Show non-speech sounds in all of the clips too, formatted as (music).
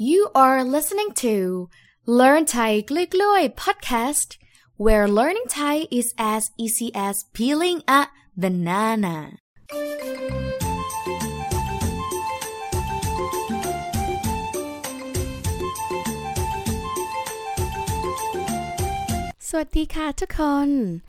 You are listening to Learn Thai Kluay Kluay podcast, where learning Thai is as easy as peeling a banana. Swatika tukon.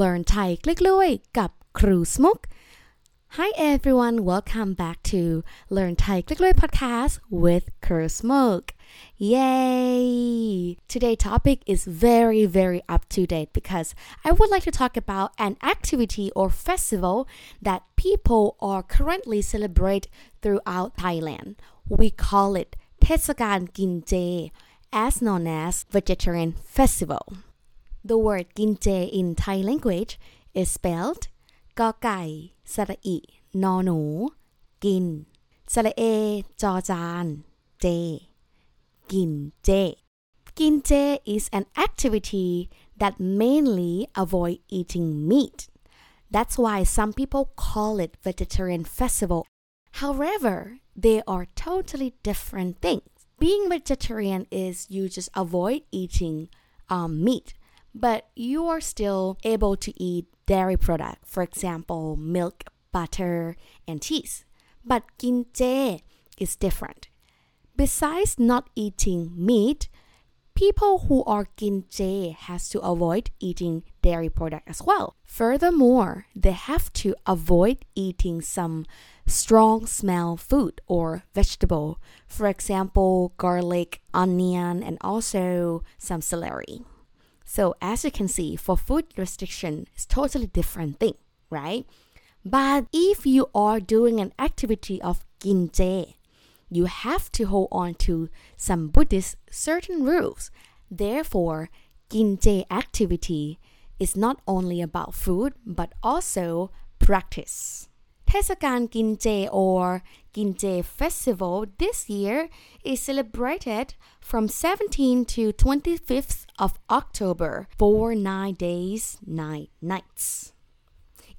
Learn Thai กล้วยๆกับครูสมุก Hi everyone, welcome back to Learn Thai Kluay Kluay podcast with Kru Smook. Yay! Today's topic is very, very up to date because I would like to talk about an activity or festival that people are currently celebrate throughout Thailand. We call it Tesakan Kinje, as known as Vegetarian Festival. The word Kinje in Thai language is spelled กอไก่สระอิ นอหนู กิน สระเอ จอจาน เจ กินเจ กินเจ is an activity that mainly avoid eating meat. That's why some people call it vegetarian festival. However, they are totally different things. Being vegetarian is you just avoid eating um, meat, but you are still able to eat dairy product, for example, milk, butter, and cheese. But ginje is different. Besides not eating meat, people who are ginje has to avoid eating dairy product as well. Furthermore, they have to avoid eating some strong smell food or vegetable, for example, garlic, onion, and also some celery. So as you can see, for food restriction, it's totally different thing, right? But if you are doing an activity of ginje, you have to hold on to some Buddhist certain rules. Therefore, ginje activity is not only about food but also practice. เทศกาลกินเจ or กินเจ festival this year is celebrated from 17 to 25th of October for 9 days, 9 nights.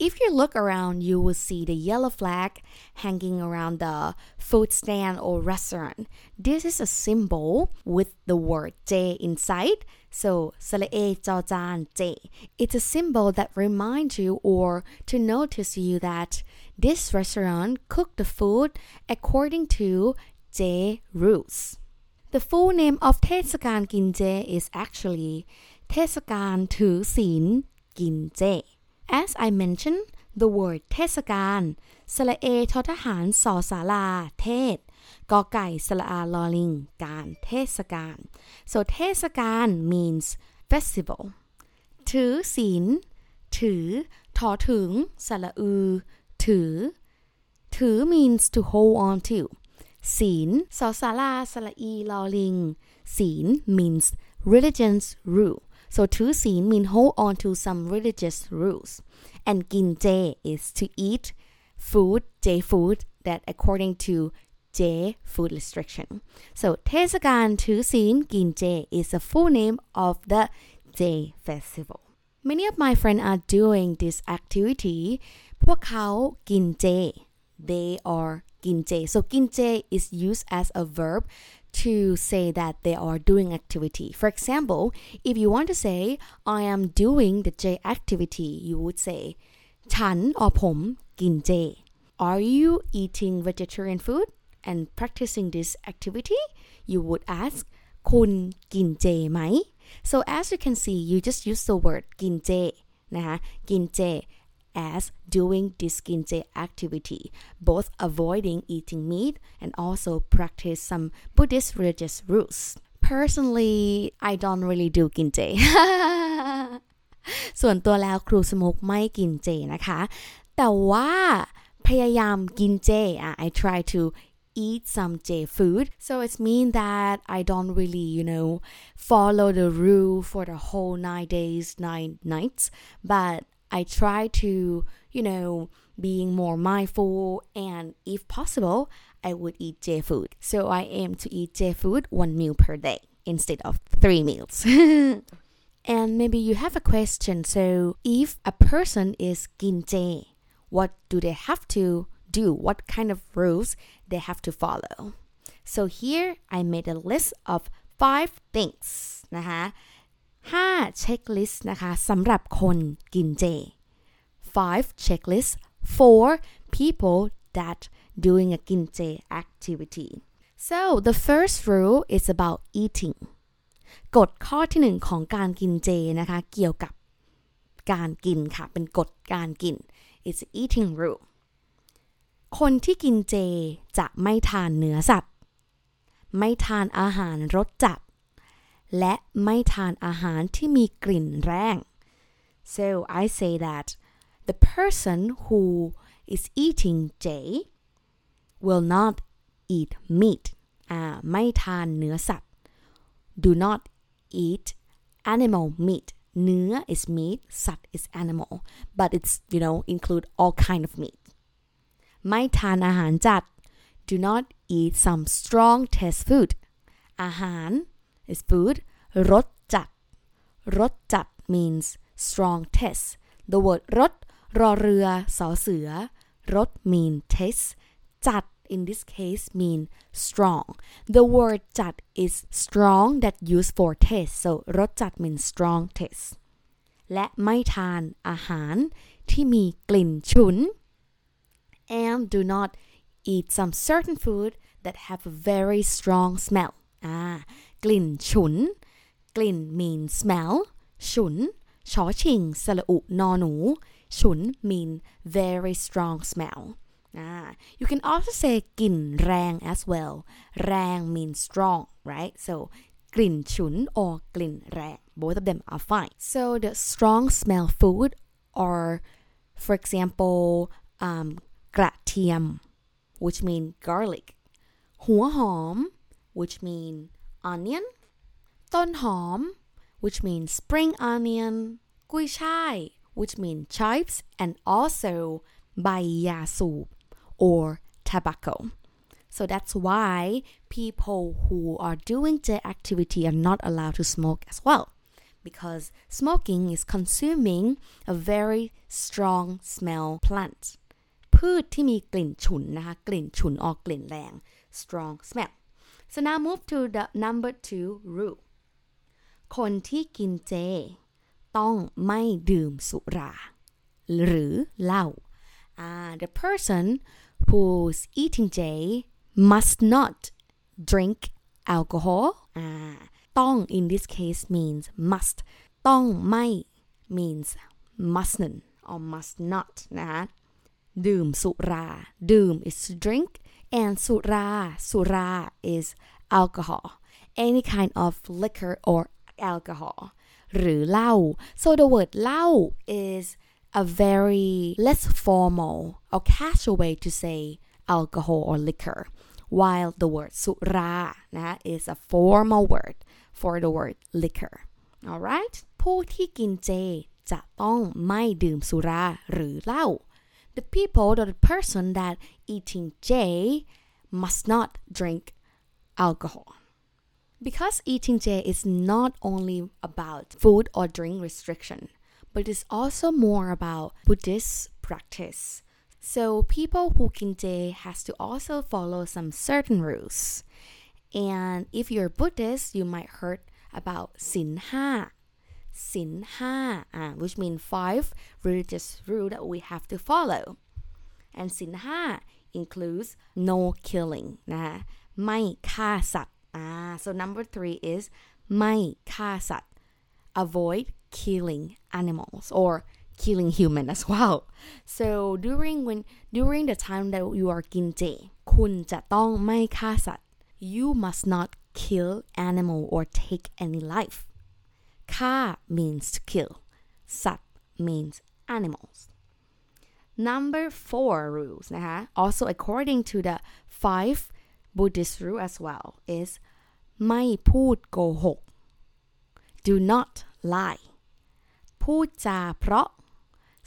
If you look around, you will see the yellow flag hanging around the food stand or restaurant. This is a symbol with the word J inside. So, sala e jan J. It's a symbol that reminds you or to notice you that this restaurant cooked the food according to J rules. The full name of เทศกาลกินเจ is actually เทศกาลถือศีลกินเจ As I mentioned, the word เทศกาลสระเอทอทหารสอสาลา เทศ กอไก่สระอาลอลิง การเทศกาล so เทศกาล means festival ถือศีลถือทอถึงสระอือ ถือ ถือ means to hold on to ศีลสอสาลาสระอีลอลิง ศีล means religion's rule so ถือศีล mean hold on to some religious rules and กินเจ is to eat food J food that according to J food restriction so เทศกาลถือศีลกินเจ is the full name of the J festival many of my friends are doing this activity พวกเขากินเจ they are กินเจ so กินเจ is used as a verb to say that they are doing activity. For example, if you want to say I am doing the J activity, you would say ฉัน or ผมกินเจ Are you eating vegetarian food and practicing this activity? You would ask คุณกินเจไหม So as you can see, you just use the word กินเจนะคะกินเจ as doing this ginje activity, both avoiding eating meat and also practice some Buddhist religious rules. Personally, I don't really do ginje. ส่วนตัวแล้วครูสมุกไม่กินเจนะคะ แต่ว่าพยายามกินเจ (laughs) I try to eat some J food. So it's mean that I don't really, you know, follow the rule for the whole nine days, nine nights. But I try to, you know, being more mindful and if possible, I would eat J food. So I aim to eat J food one meal per day instead of three meals. (laughs) and maybe you have a question. So if a person is ginje, what do they have to do, what kind of rules they have to follow. So here I made a list of five things นะคะ5 checklist นะคะสำหรับคนกินเจ five checklists for people that doing a กินเจ activity so the first rule is about eating กฎข้อที่หนึ่งของการกินเจนะคะเกี่ยวกับการกินค่ะเป็นกฎการกิน it's eating rule คนที่กินเจจะไม่ทานเนื้อสัตว์ ไม่ทานอาหารรสจัด และไม่ทานอาหารที่มีกลิ่นแรง so I say that the person who is eating J will not eat meat ไม่ทานเนื้อสัตว์ do not eat animal meat เนื้อ is meat สัตว์ is animal but it's you know include all kind of meat ไม่ทานอาหารจัด do not eat some strong taste food อาหาร is food รสจัด รสจัด means strong taste the word รสรอเรือสอเสือ รส mean taste จัด in this case mean strong the word จัด is strong that used for taste so รสจัด means strong taste และไม่ทานอาหารที่มีกลิ่นฉุน and do not eat some certain food that have a very strong smell อ่ากลิ่นฉุน กลิ่น mean smell ฉุนชอชิงสระอุนอหนู ฉุน mean very strong smell Ah, you can also say กลิ่นแรง as well แรง means strong right so กลิ่นฉุน or กลิ่นแรง both of them are fine so the strong smell food are for example um, กระเทียม which mean garlic หัวหอม which mean onion ต้นหอม which means spring onion กุยช่าย which mean chives and also ใบยาสูบ or tobacco so that's why people who are doing the activity are not allowed to smoke as well because smoking is consuming a very strong smell plant พืชที่มีกลิ่นฉุนนะคะ กลิ่นฉุนออกกลิ่นแรง strong smell so now move to the number two rule คนที่กินเจ ต้องไม่ดื่มสุรา หรือเหล้า uh, the person who's eating J must not drink alcohol อ่าต้อง in this case means must ต้องไม่ means mustn't or must not นะคะ ดื่มสุรา ดื่ม is to drink and สุรา สุรา is alcohol any kind of liquor or alcohol หรือเหล้า so the word เหล้า is a very less formal or casual way to say alcohol or liquor while the word สุรา นะ is a formal word for the word liquor alright ผู้ที่กินเจ จะต้องไม่ดื่มสุรา หรือเหล้า the people or the person that eating J must not drink alcohol. Because eating J is not only about food or drink restriction, but it's also more about Buddhist practice. So people who can J has to also follow some certain rules. And if you're Buddhist, you might heard about Sin Ha. Sin Ha, uh, which means five religious rules that we have to follow. And Sin Ha includes no killing นะคะไม่ฆ่าสัตว์ ah so number three is ไม่ฆ่าสัตว์ avoid killing animals or killing human as well so during when during the time that you are กินเจ คุณจะต้องไม่ฆ่าสัตว์ you must not kill animal or take any life ฆ่า means to kill สัตว์ means animals Number four rules นะคะ also according to the five Buddhist rule as well is ไม่พูดโกหก do not lie พูดจาเพราะ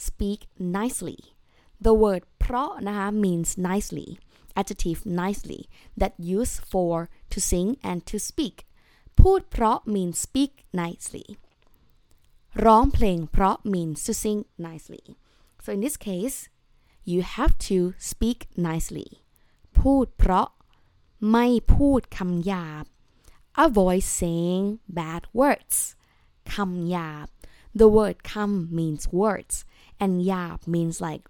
speak nicely the word เพราะนะคะ means nicely adjective nicely that used for to sing and to speak พูดเพราะ means speak nicely ร้องเพลงเพราะ means to sing nicely so in this case you have to speak nicely พูดเพราะ ไม่พูดคำหยาบ avoid saying bad words คำหยาบ the word คำ means words and หยาบ means like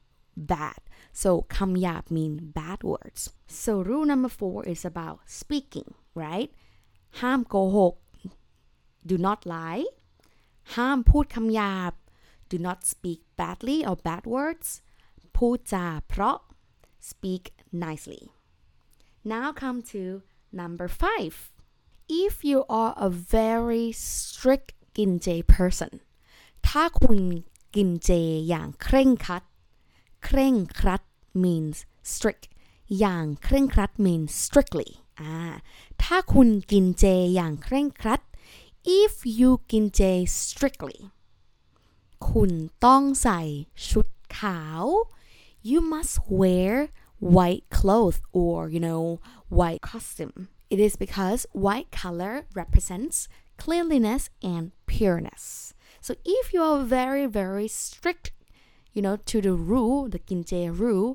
bad so คำหยาบ mean bad words so rule number four is about speaking right ห้ามโกหก do not lie ห้ามพูดคำหยาบ do not speak badly or bad words พูดจาเพราะ speak nicely now come to number five if you are a very strict กินเจ person ถ้าคุณกินเจอย่างเคร่งครัด เคร่งครัด means strict อย่างเคร่งครัด means strictly อ่าถ้าคุณกินเจอย่างเคร่งครัด if you กินเจ strictly คุณต้องใส่ชุดขาว you must wear white clothes or you know white costume it is because white color represents cleanliness and pureness so if you are very very strict you know to the rule the kinje rule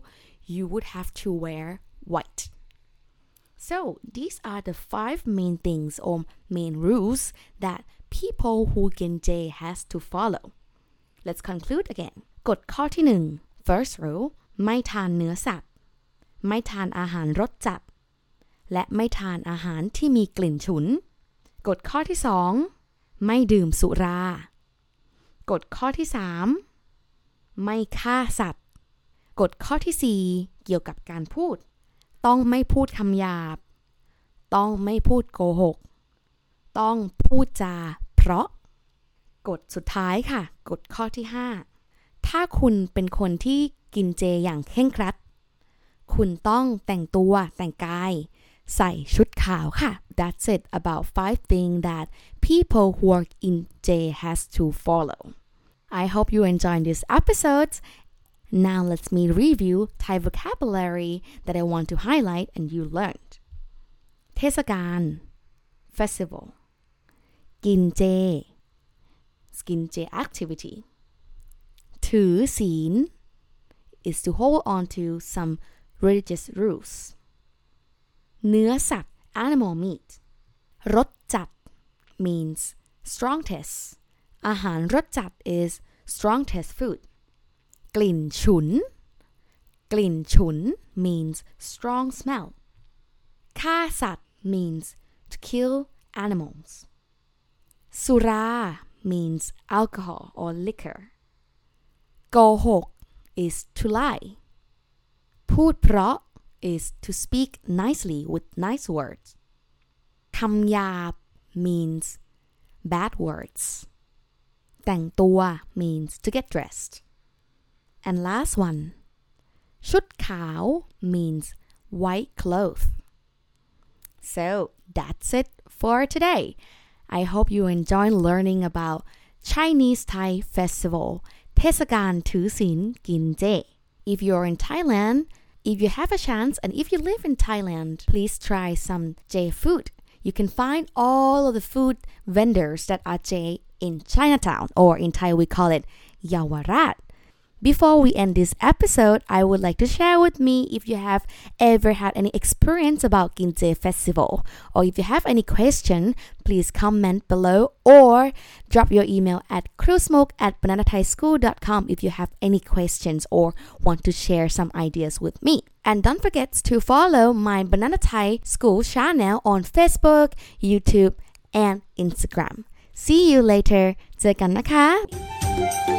you would have to wear white So these are the five main things or main rules that people who kinje has to follow let's conclude again กฎข้อที่ 1 first rule ไม่ทานเนื้อสัตว์ ไม่ทานอาหารรสจัด และไม่ทานอาหารที่มีกลิ่นฉุน กฎข้อที่ 2 ไม่ดื่มสุรา กฎข้อที่ 3 ไม่ฆ่าสัตว์ กฎข้อที่ 4 เกี่ยวกับการพูด ต้องไม่พูดคำหยาบ ต้องไม่พูดโกหก ต้องพูดจาเพราะ กฎสุดท้ายค่ะ กฎข้อที่ 5 ถ้าคุณเป็นคนที่กินเจอย่างเคร่งครัด คุณต้องแต่งตัวแต่งกาย ใส่ชุดขาวค่ะ That's it about five things that people who work in J has to follow I hope you enjoyed this episode now let's me review Thai vocabulary that I want to highlight and you learned เทศกาล festival กินเจ skin J activity ถือศีล is to hold on to some religious rules เนื้อสัตว์ animal meat รสจัด means strong taste อาหารรสจัด is strong taste food Glin chun. Means strong smell. ฆ่าสัตว์ means to kill animals. Sura means alcohol or liquor. Gohok is to lie. Put is to speak nicely with nice words. Kamyab means bad words. Tangtua means to get dressed. and last one ชุดขาว means white cloth so that's it for today I hope you enjoy learning about Chinese Thai festival เทศกาลถือศีลกินเจ if you're in Thailand if you have a chance and if you live in Thailand please try some J food you can find all of the food vendors that are J in Chinatown or in Thai we call it Yawarat before we end this episode, I would like to share with me if you have ever had any experience about Ginze Festival or if you have any question, please comment below or drop your email at crewsmoke at bananathaischool.com if you have any questions or want to share some ideas with me. And don't forget to follow my Banana Thai School channel on Facebook, YouTube, and Instagram. See you later. เจอกันนะคะ